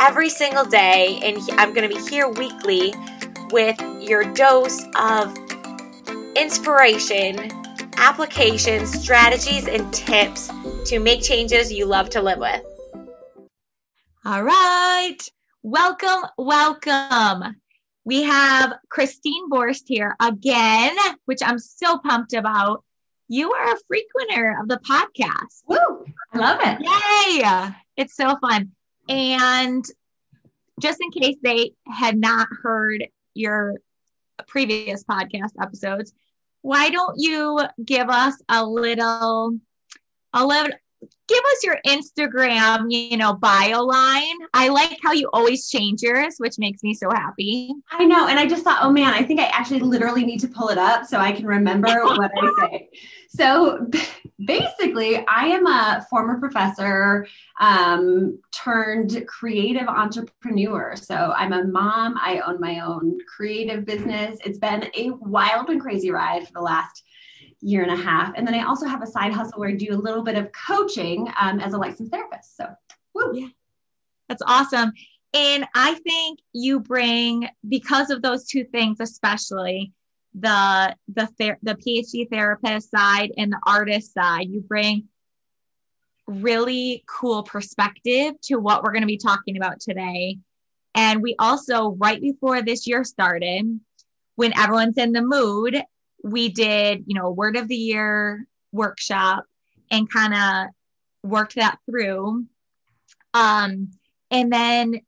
every single day. And I'm going to be here weekly with your dose of inspiration, applications, strategies, and tips to make changes you love to live with. All right. Welcome, welcome. We have Christine Borst here again, which I'm so pumped about. You are a frequenter of the podcast. Woo! I love it. Yay! It's so fun. And just in case they had not heard your previous podcast episodes, why don't you give us a little, a little, give us your Instagram, you know, bio line. I like how you always change yours, which makes me so happy. I know. And I just thought, oh man, I think I actually literally need to pull it up so I can remember what I say. So basically, I am a former professor um, turned creative entrepreneur. So I'm a mom. I own my own creative business. It's been a wild and crazy ride for the last year and a half. And then I also have a side hustle where I do a little bit of coaching um, as a licensed therapist. So, woo. yeah, that's awesome. And I think you bring, because of those two things, especially the the ther- the PhD therapist side and the artist side, you bring really cool perspective to what we're going to be talking about today. And we also, right before this year started, when everyone's in the mood, we did, you know, a word of the year workshop and kind of worked that through. Um, and then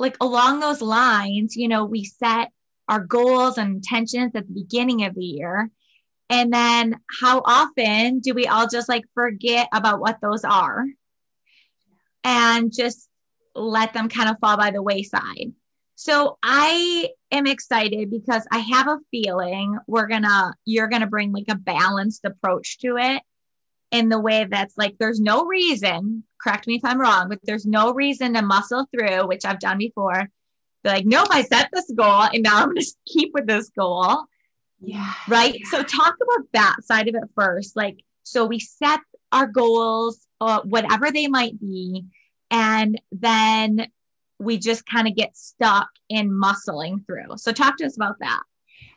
like along those lines, you know, we set our goals and intentions at the beginning of the year. And then how often do we all just like forget about what those are and just let them kind of fall by the wayside? So I am excited because I have a feeling we're gonna, you're gonna bring like a balanced approach to it in the way that's like, there's no reason, correct me if I'm wrong, but there's no reason to muscle through, which I've done before. Be like, nope, I set this goal and now I'm gonna keep with this goal. Yeah. Right. Yeah. So talk about that side of it first. Like, so we set our goals, uh, whatever they might be, and then we just kind of get stuck in muscling through. So talk to us about that.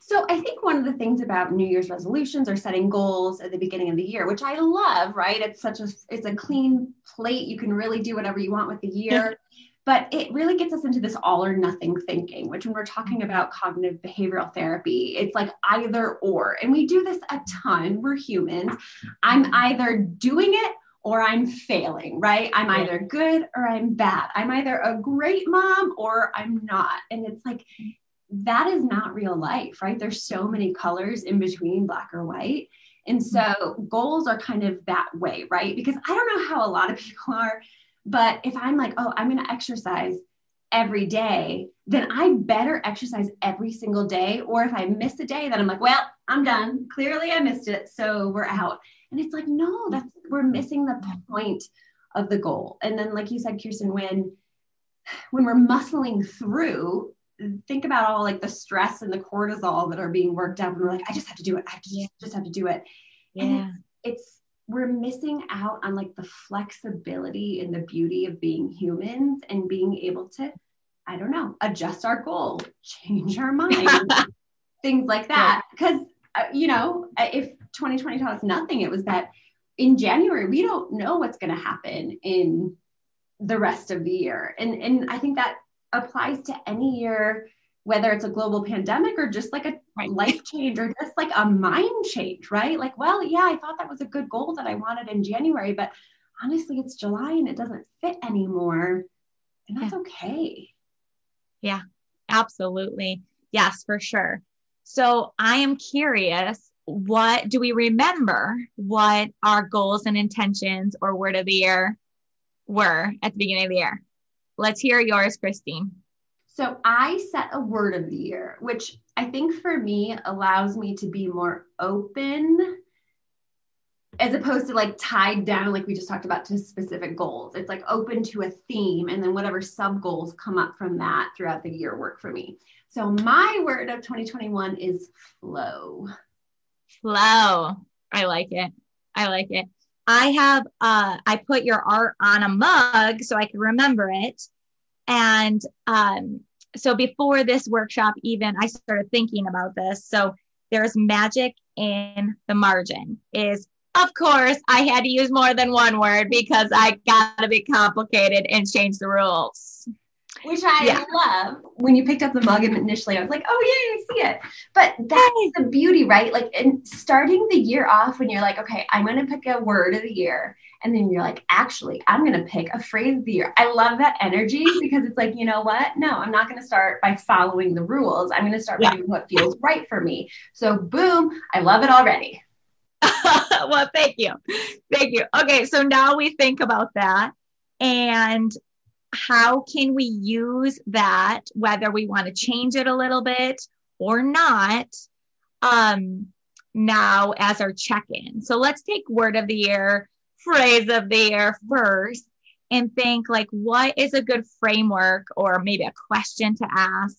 So I think one of the things about New Year's resolutions or setting goals at the beginning of the year, which I love, right? It's such a it's a clean plate. You can really do whatever you want with the year. but it really gets us into this all or nothing thinking, which when we're talking about cognitive behavioral therapy, it's like either or. And we do this a ton. We're humans. I'm either doing it or I'm failing, right? I'm either good or I'm bad. I'm either a great mom or I'm not. And it's like, that is not real life, right? There's so many colors in between black or white. And mm-hmm. so goals are kind of that way, right? Because I don't know how a lot of people are, but if I'm like, oh, I'm going to exercise every day, then I better exercise every single day. Or if I miss a day, then I'm like, well, I'm done. Clearly I missed it. So we're out. And it's like, no, that's we're missing the point of the goal. And then, like you said, Kirsten, when when we're muscling through, think about all like the stress and the cortisol that are being worked up, and we're like, I just have to do it. I have to just, just have to do it. Yeah. And it's, it's we're missing out on like the flexibility and the beauty of being humans and being able to, I don't know, adjust our goal, change our mind, things like that. Because uh, you know, if 2020 taught us nothing, it was that in January, we don't know what's going to happen in the rest of the year. And, and I think that applies to any year, whether it's a global pandemic or just like a Right. life change or just like a mind change, right? Like, well, yeah, I thought that was a good goal that I wanted in January, but honestly, it's July and it doesn't fit anymore. And that's okay. Yeah, absolutely. Yes, for sure. So I am curious, what do we remember what our goals and intentions or word of the year were at the beginning of the year? let's hear yours, Christine. So I set a word of the year, which I think for me allows me to be more open as opposed to like tied down, like we just talked about, to specific goals. It's like open to a theme, and then whatever sub goals come up from that throughout the year work for me. So my word of 2021 is flow. Flow. I like it. I like it. I have uh I put your art on a mug so I can remember it. And um so before this workshop even I started thinking about this. So there's magic in the margin is of course I had to use more than one word because I got to be complicated and change the rules which I yeah. love. When you picked up the mug initially, I was like, oh, yeah, I see it. But that's the beauty, right? Like, in starting the year off when you're like, okay, I'm going to pick a word of the year. And then you're like, actually, I'm going to pick a phrase of the year. I love that energy because it's like, you know what? No, I'm not going to start by following the rules. I'm going to start yeah. doing what feels right for me. So, boom, I love it already. well, thank you. Thank you. Okay, so now we think about that. And how can we use that, whether we want to change it a little bit or not, um, now as our check in? So let's take word of the year, phrase of the year first, and think like, what is a good framework or maybe a question to ask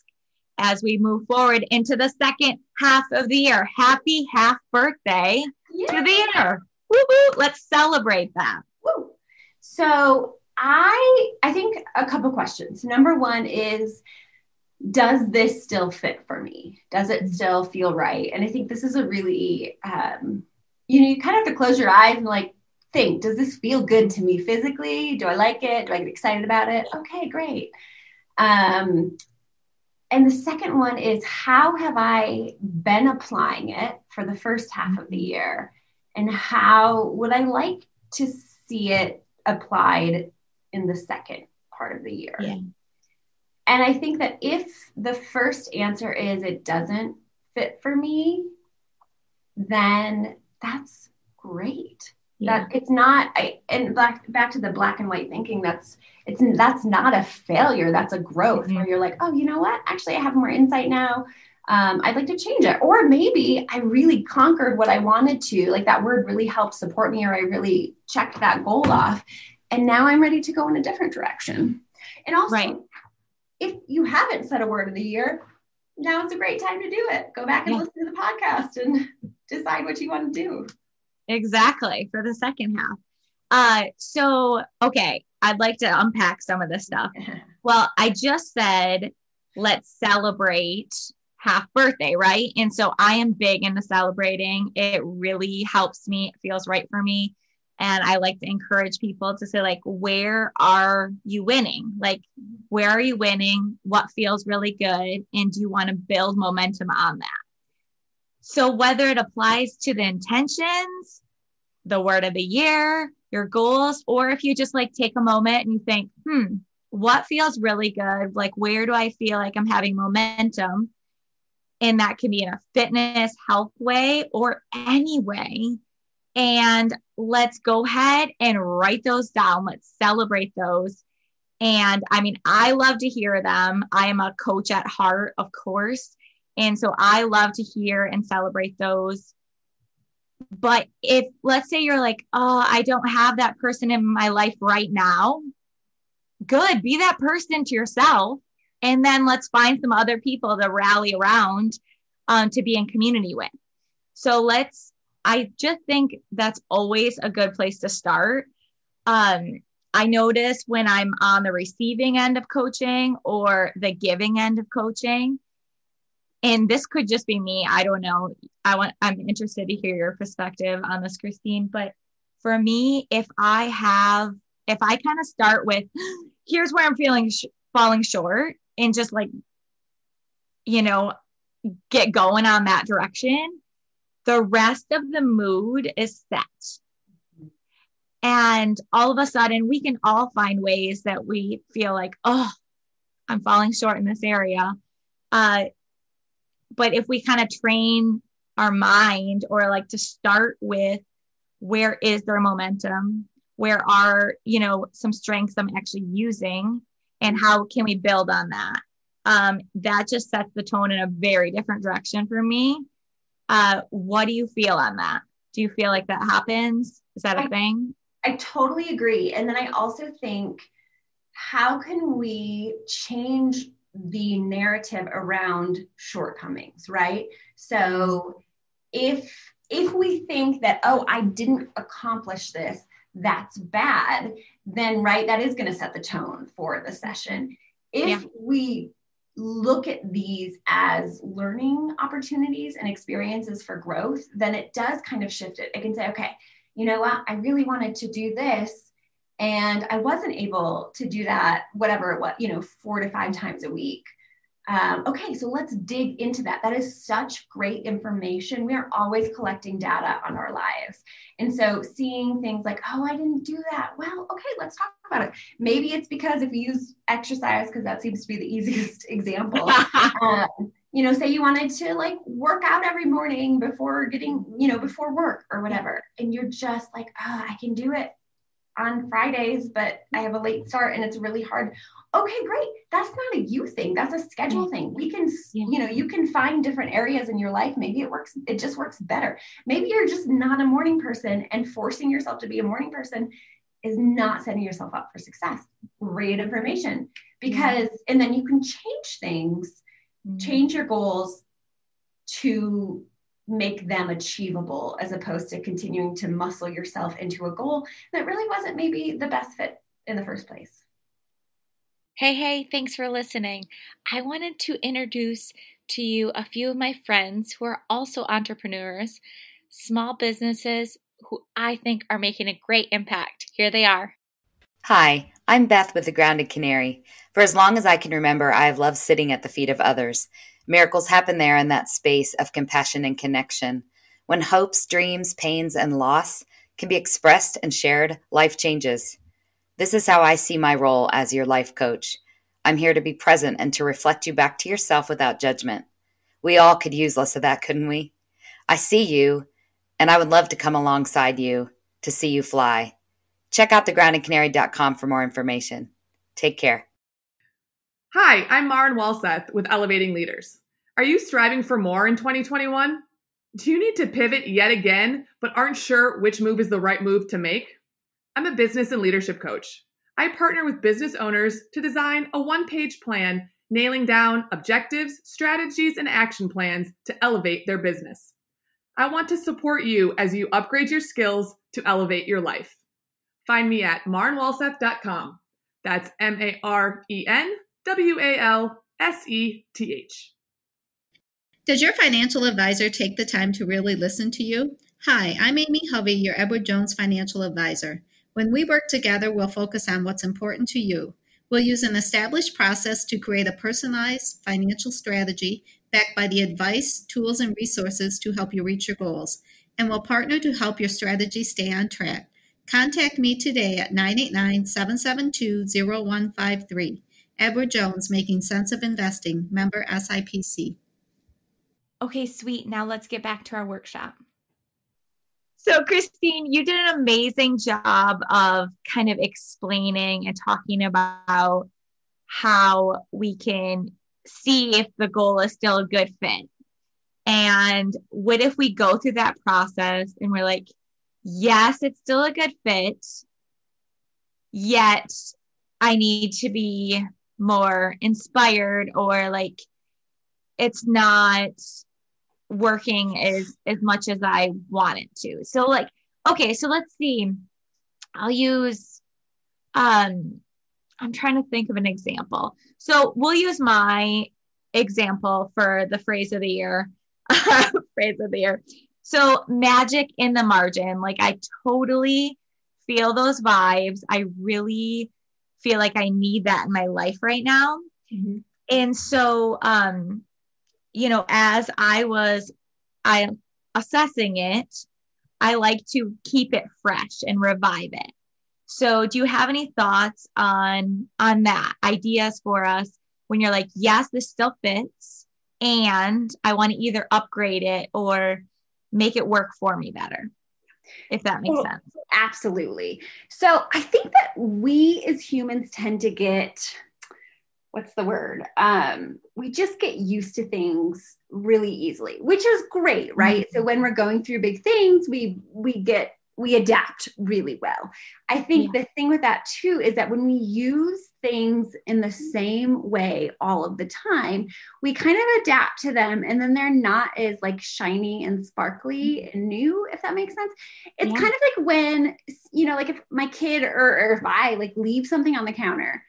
as we move forward into the second half of the year? Happy half birthday to the year. Woo woo. Let's celebrate that. Woo. So I I think a couple questions. Number one is does this still fit for me? Does it still feel right? And I think this is a really um, you know, you kind of have to close your eyes and like think, does this feel good to me physically? Do I like it? Do I get excited about it? Okay, great. Um, and the second one is how have I been applying it for the first half of the year? And how would I like to see it applied in the second part of the year. Yeah. And I think that if the first answer is it doesn't fit for me, then that's great. Yeah. That it's not I and back back to the black and white thinking that's it's that's not a failure, that's a growth mm-hmm. where you're like, oh, you know what? Actually, I have more insight now. Um, I'd like to change it. Or maybe I really conquered what I wanted to. Like that word really helped support me, or I really checked that goal off and now I'm ready to go in a different direction. And also, right. if you haven't said a word of the year, now it's a great time to do it. Go back and yeah. listen to the podcast and decide what you want to do. Exactly for the second half. Uh, so okay, I'd like to unpack some of this stuff. Well, I just said let's celebrate half birthday, right? And so I am big into celebrating. It really helps me, it feels right for me and i like to encourage people to say like where are you winning? Like where are you winning? What feels really good? And do you want to build momentum on that? So whether it applies to the intentions the word of the year your goals or if you just like take a moment and you think hmm what feels really good? Like where do i feel like i'm having momentum? And that can be in a fitness health way or any way. And let's go ahead and write those down. Let's celebrate those. And I mean, I love to hear them. I am a coach at heart, of course. And so I love to hear and celebrate those. But if, let's say you're like, oh, I don't have that person in my life right now, good. Be that person to yourself. And then let's find some other people to rally around um, to be in community with. So let's I just think that's always a good place to start. Um, I notice when I'm on the receiving end of coaching or the giving end of coaching, and this could just be me. I don't know. I want. I'm interested to hear your perspective on this, Christine. But for me, if I have, if I kind of start with, here's where I'm feeling sh- falling short, and just like, you know, get going on that direction, the rest of the mood is set. And all of a sudden, we can all find ways that we feel like, oh, I'm falling short in this area. Uh, but if we kind of train our mind or like to start with where is their momentum, where are, you know, some strengths I'm actually using, and how can we build on that um, that just sets the tone in a very different direction for me uh, what do you feel on that? Do you feel like that happens? Is that a I, thing? I totally agree. And then i also think how can we change the narrative around shortcomings right? So if if we think that oh i didn't accomplish this that's bad then right that is going to set the tone for the session. If yeah. we look at these as learning opportunities and experiences for growth then it does kind of shift it. It can say okay you know what? I really wanted to do this and i wasn't able to do that whatever it was you know four to five times a week um, okay, so let's dig into that. That is such great information. We are always collecting data on our lives. And so seeing things like, oh, I didn't do that. Well, okay, let's talk about it. Maybe it's because if you use exercise, because that seems to be the easiest example. um, you know, say you wanted to like work out every morning before getting, you know, before work or whatever. And you're just like, oh, I can do it on Fridays, but I have a late start and it's really hard okay great. That's not a you thing. That's a schedule thing. We can yeah. you know you can find different areas in your life. Maybe it works it just works better. Maybe you're just not a morning person and forcing yourself to be a morning person is not setting yourself up for success. Great information. Because and then you can change things mm-hmm. change your goals to make them achievable as opposed to continuing to muscle yourself into a goal that really wasn't maybe the best fit in the first place Hey, hey, thanks for listening. I wanted to introduce to you a few of my friends who are also entrepreneurs, small businesses who I think are making a great impact. Here they are. Hi, I'm Beth with the Grounded Canary. For as long as I can remember, I have loved sitting at the feet of others. Miracles happen there in that space of compassion and connection. When hopes, dreams, pains, and loss can be expressed and shared, life changes. This is how I see my role as your life coach. I'm here to be present and to reflect you back to yourself without judgment. We all could use less of that, couldn't we? I see you, and I would love to come alongside you to see you fly. Check out thegroundedcanary.com for more information. Take care. Hi, I'm Maren Walseth with Elevating Leaders. Are you striving for more in 2021? Do you need to pivot yet again, but aren't sure which move is the right move to make? I'm a business and leadership coach. I partner with business owners to design a one page plan nailing down objectives, strategies, and action plans to elevate their business. I want to support you as you upgrade your skills to elevate your life. Find me at marenwalseth.com. That's M A R E N W A L S E T H. Does your financial advisor take the time to really listen to you? Hi, I'm Amy Hovey, your Edward Jones financial advisor. When we work together, we'll focus on what's important to you. We'll use an established process to create a personalized financial strategy backed by the advice, tools, and resources to help you reach your goals. And we'll partner to help your strategy stay on track. Contact me today at 989 772 0153. Edward Jones, Making Sense of Investing, member SIPC. Okay, sweet. Now let's get back to our workshop. So, Christine, you did an amazing job of kind of explaining and talking about how we can see if the goal is still a good fit. And what if we go through that process and we're like, yes, it's still a good fit, yet I need to be more inspired or like it's not working as as much as I want it to. So like, okay, so let's see. I'll use um I'm trying to think of an example. So we'll use my example for the phrase of the year. phrase of the year. So magic in the margin. Like I totally feel those vibes. I really feel like I need that in my life right now. Mm-hmm. And so um you know, as I was I assessing it, I like to keep it fresh and revive it. So, do you have any thoughts on on that? Ideas for us when you're like, yes, this still fits, and I want to either upgrade it or make it work for me better. If that makes sense. Absolutely. So, I think that we as humans tend to get what's the word? Um, we just get used to things really easily, which is great, right? Mm-hmm. So when we're going through big things, we we get we adapt really well. I think yeah. the thing with that too is that when we use things in the same way all of the time, we kind of adapt to them and then they're not as like shiny and sparkly mm-hmm. and new, if that makes sense. It's yeah. kind of like when, you know, like if my kid or, or if I like leave something on the counter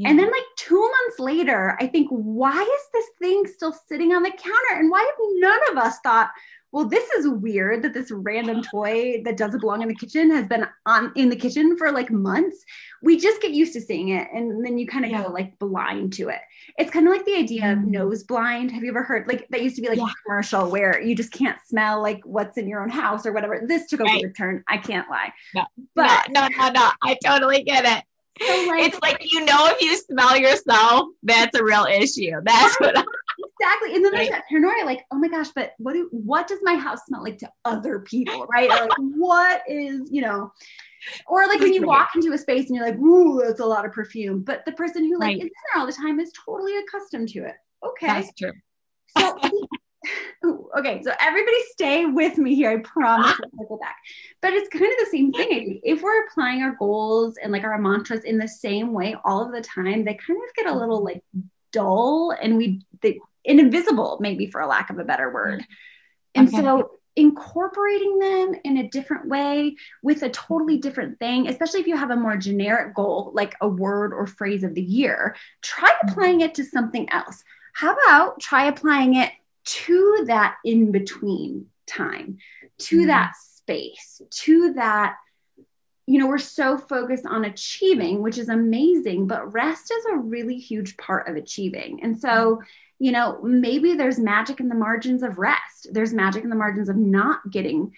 yeah. And then, like two months later, I think, why is this thing still sitting on the counter? And why have none of us thought, well, this is weird that this random toy that doesn't belong in the kitchen has been on in the kitchen for like months. We just get used to seeing it, and then you kind of yeah. go like blind to it. It's kind of like the idea of mm. nose blind. Have you ever heard like that used to be like yeah. a commercial where you just can't smell like what's in your own house or whatever. This took a right. weird turn. I can't lie. No, but no, no, no, no. I totally get it. So like, it's like you know if you smell yourself, that's a real issue. That's what I- exactly. And then there's that paranoia, like, oh my gosh, but what do what does my house smell like to other people, right? Like, what is you know? Or like when you walk into a space and you're like, ooh, that's a lot of perfume. But the person who like right. is in there all the time is totally accustomed to it. Okay. That's true. So okay, so everybody stay with me here. I promise we'll circle back. But it's kind of the same thing. If we're applying our goals and like our mantras in the same way all of the time, they kind of get a little like dull and we they invisible, maybe for a lack of a better word. And okay. so incorporating them in a different way with a totally different thing, especially if you have a more generic goal, like a word or phrase of the year, try mm-hmm. applying it to something else. How about try applying it to that in between time, to mm-hmm. that space, to that. You know, we're so focused on achieving, which is amazing, but rest is a really huge part of achieving. And so, you know, maybe there's magic in the margins of rest, there's magic in the margins of not getting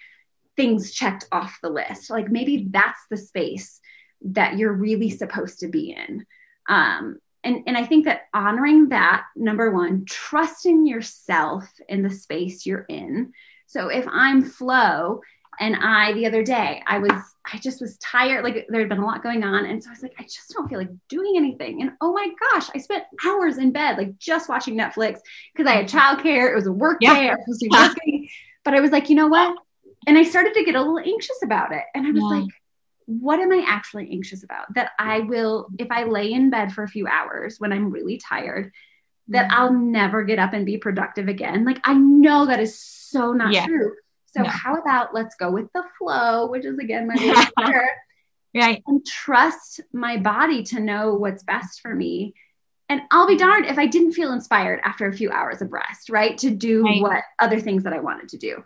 things checked off the list. Like maybe that's the space that you're really supposed to be in. Um, and and i think that honoring that number one trusting yourself in the space you're in. So if i'm flow and i the other day i was i just was tired like there had been a lot going on. And so i was like i just don't feel like doing anything. And oh my gosh i spent hours in bed like just watching netflix because i had mm-hmm. childcare it was a work yeah. day i was supposed to be working. But i was like you know what? And i started to get a little anxious about it. And i was yeah. like what am I actually anxious about? That I will, if I lay in bed for a few hours when I'm really tired, that mm-hmm. I'll never get up and be productive again. Like I know that is so not yeah. true. So how about let's go with the flow, which is again my favorite. right. And trust my body to know what's best for me. And I'll be darned if I didn't feel inspired after a few hours of rest, right? To do right. what other things that I wanted to do.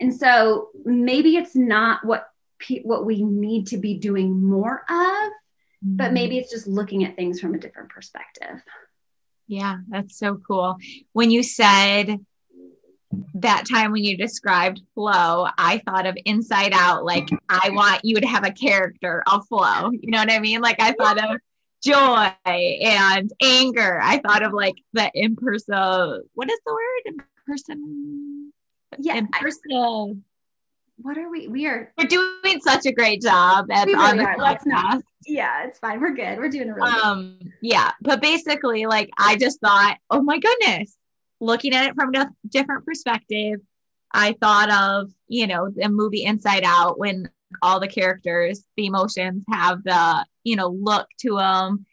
And so maybe it's not what what we need to be doing more of mm-hmm. but maybe it's just looking at things from a different perspective. Yeah that's so cool. When you said that time when you described flow i thought of inside out like i want you to have a character of flow you know what i mean? Like i thought of joy and anger. I thought of like the in-person what is the word? In person yeah what are we? We are. We're doing such a great job at really on the are. Not. Yeah, it's fine. We're good. We're doing a really um. Good. Yeah, but basically, like I just thought, oh my goodness, looking at it from a different perspective, I thought of you know the movie Inside Out when all the characters, the emotions have the you know look to them,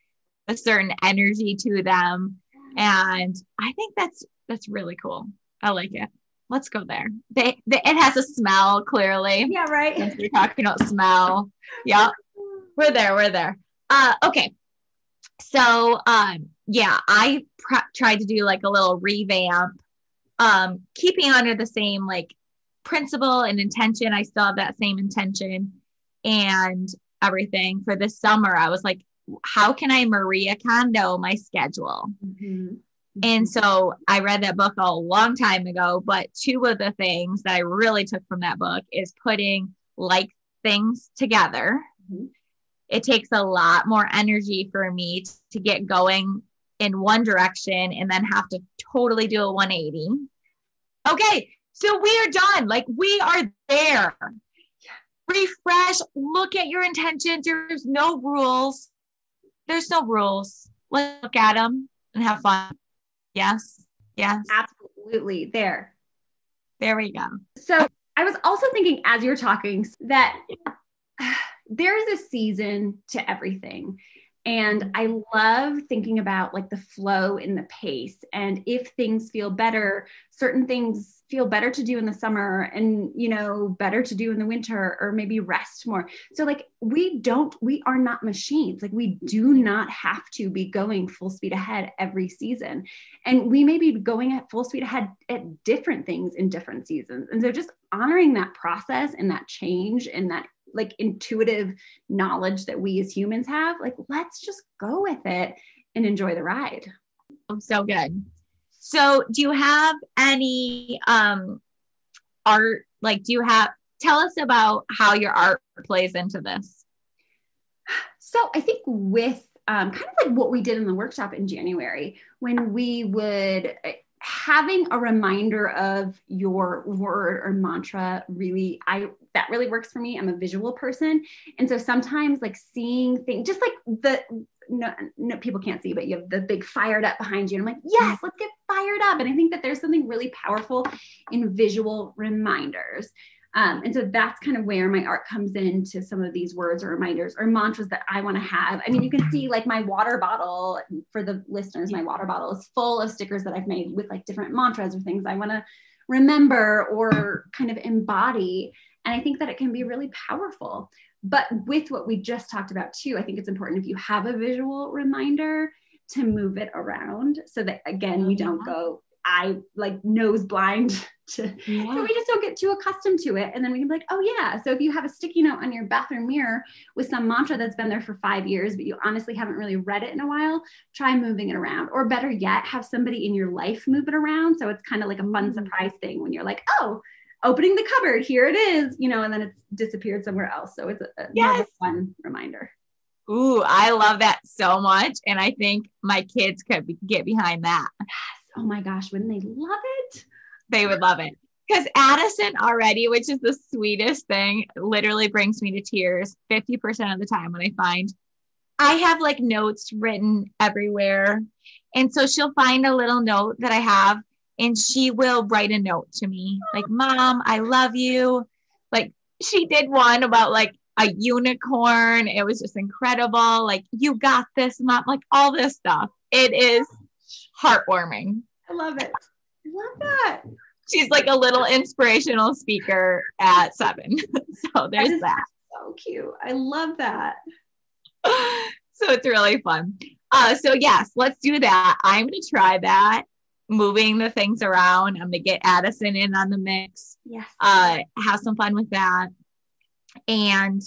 a certain energy to them, and I think that's that's really cool. I like it let's go there. They, they, it has a smell clearly. Yeah, right. Since we're talking about smell. Yeah, we're there. We're there. Uh, okay. So, um, yeah, I tried to do like a little revamp, um, keeping under the same like principle and intention. I still have that same intention and everything for this summer. I was like, how can I Maria Kondo my schedule? Mm-hmm. And so I read that book a long time ago, but two of the things that I really took from that book is putting like things together. Mm-hmm. It takes a lot more energy for me to get going in one direction and then have to totally do a 180. Okay, so we are done. Like we are there. Refresh, look at your intentions. There's no rules. There's no rules. Look at them and have fun. Yes. Yes. Absolutely. There. There we go. So I was also thinking as you were talking that there is a season to everything. And I love thinking about like the flow and the pace. And if things feel better, certain things feel better to do in the summer and, you know, better to do in the winter or maybe rest more. So, like, we don't, we are not machines. Like, we do not have to be going full speed ahead every season. And we may be going at full speed ahead at different things in different seasons. And so, just honoring that process and that change and that like intuitive knowledge that we as humans have, like let's just go with it and enjoy the ride. So good. So do you have any um art like do you have tell us about how your art plays into this? So I think with um, kind of like what we did in the workshop in January, when we would having a reminder of your word or mantra really i that really works for me. I'm a visual person. And so sometimes like seeing things just like the no, no people can't see but you have the big fired up behind you. And i'm like yes let's get fired up. And i think that there's something really powerful in visual reminders um, and so that's kind of where my art comes into some of these words or reminders or mantras that I want to have. I mean, you can see like my water bottle for the listeners, my water bottle is full of stickers that I've made with like different mantras or things I want to remember or kind of embody. And I think that it can be really powerful. But with what we just talked about too, I think it's important if you have a visual reminder to move it around so that again, you don't go eye like nose blind to yeah. so we just don't get too accustomed to it and then we can be like oh yeah so if you have a sticky note on your bathroom mirror with some mantra that's been there for five years but you honestly haven't really read it in a while try moving it around or better yet have somebody in your life move it around so it's kind of like a fun mm-hmm. surprise thing when you're like oh opening the cupboard here it is you know and then it's disappeared somewhere else so it's a, yes. fun reminder Ooh, I love that so much. And I think my kids could be, get behind that oh my gosh, wouldn't they love it? They would love it. Because Addison already, which is the sweetest thing, literally brings me to tears 50% of the time when I find I have like notes written everywhere. And so she'll find a little note that I have and she will write a note to me like, Mom, I love you. Like she did one about like a unicorn. It was just incredible. Like, you got this, Mom. Like all this stuff. It is heartwarming. I love it. I love that. She's like a little inspirational speaker at seven. so there's that, that. So cute. I love that. so it's really fun. Uh, so yes, let's do that. I'm gonna try that. Moving the things around. I'm gonna get Addison in on the mix. Yes. Uh, have some fun with that. And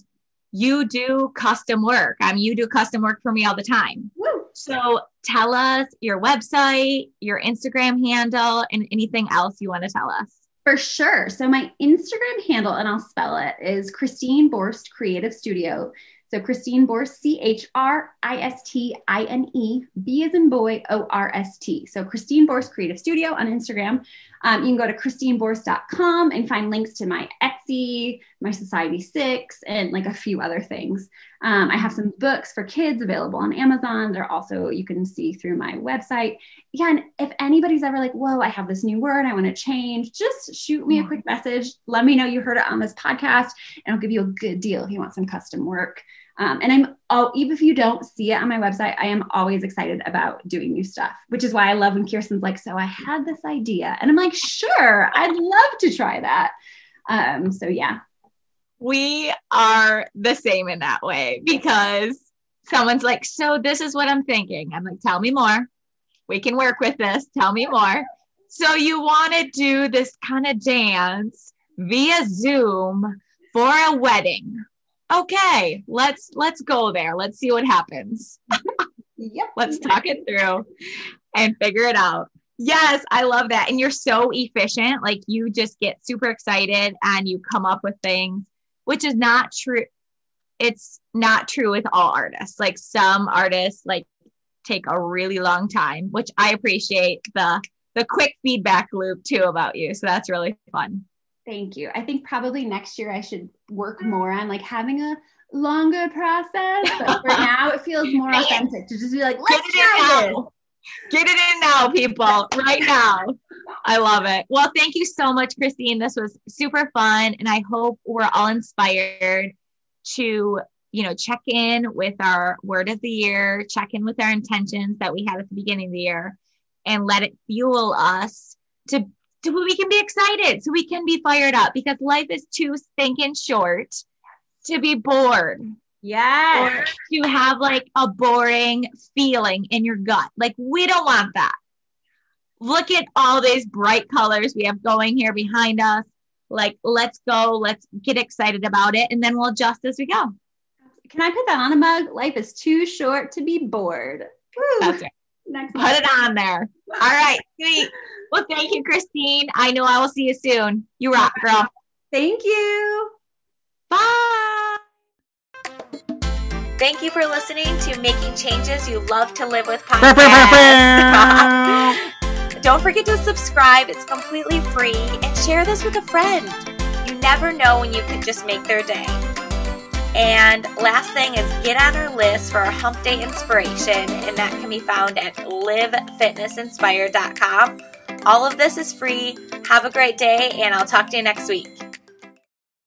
you do custom work. I mean, you do custom work for me all the time. Woo. So tell us your website, your Instagram handle, and anything else you want to tell us. For sure. So my Instagram handle, and I'll spell it, is Christine Borst Creative Studio. So Christine Borst, C H R I S T I N E, B as in boy, O R S T. So Christine Borst Creative Studio on Instagram. Um, you can go to christineborst.com and find links to my Etsy, my Society Six, and like a few other things. Um, I have some books for kids available on Amazon. They're also, you can see through my website. Yeah, and if anybody's ever like, whoa, I have this new word, I want to change, just shoot me a quick message. Let me know you heard it on this podcast, and I'll give you a good deal if you want some custom work. Um, and I'm all, even if you don't see it on my website, I am always excited about doing new stuff, which is why I love when Kirsten's like, So I had this idea. And I'm like, Sure, I'd love to try that. Um, so yeah. We are the same in that way because someone's like, So this is what I'm thinking. I'm like, Tell me more. We can work with this. Tell me more. So you want to do this kind of dance via Zoom for a wedding okay, let's let's go there. Let's see what happens. yep. let's talk it through and figure it out. Yes, I love that. And you're so efficient. Like you just get super excited and you come up with things, which is not true. It's not true with all artists. Like some artists like take a really long time, which I appreciate the the quick feedback loop too about you. So that's really fun. Thank you. I think probably next year I should work more on like having a longer process. But for now, it feels more authentic to just be like, let's try this. Get it in now, people, right now. I love it. Well, thank you so much, Christine. This was super fun. And I hope we're all inspired to, you know, check in with our word of the year, check in with our intentions that we had at the beginning of the year, and let it fuel us to, to we can be excited, so we can be fired up because life is too stinking short to be bored Yes. or to have like a boring feeling in your gut. Like, we don't want that. Look at all these bright colors we have going here behind us. Like, let's go, let's get excited about it, and then we'll adjust as we go. Can I put that on a mug? Life is too short to be bored. Woo. That's right. Next Put it on there. All right, sweet. Well, thank you, Christine. I know I will see you soon. You rock, girl. Thank you. Bye. Thank you for listening to Making Changes You Love to Live with podcast. Don't forget to subscribe, it's completely free, and share this with a friend. You never know when you could just make their day. And last thing is get on our list for our hump day inspiration, and that can be found at livefitnessinspired.com. All of this is free. Have a great day, and I'll talk to you next week.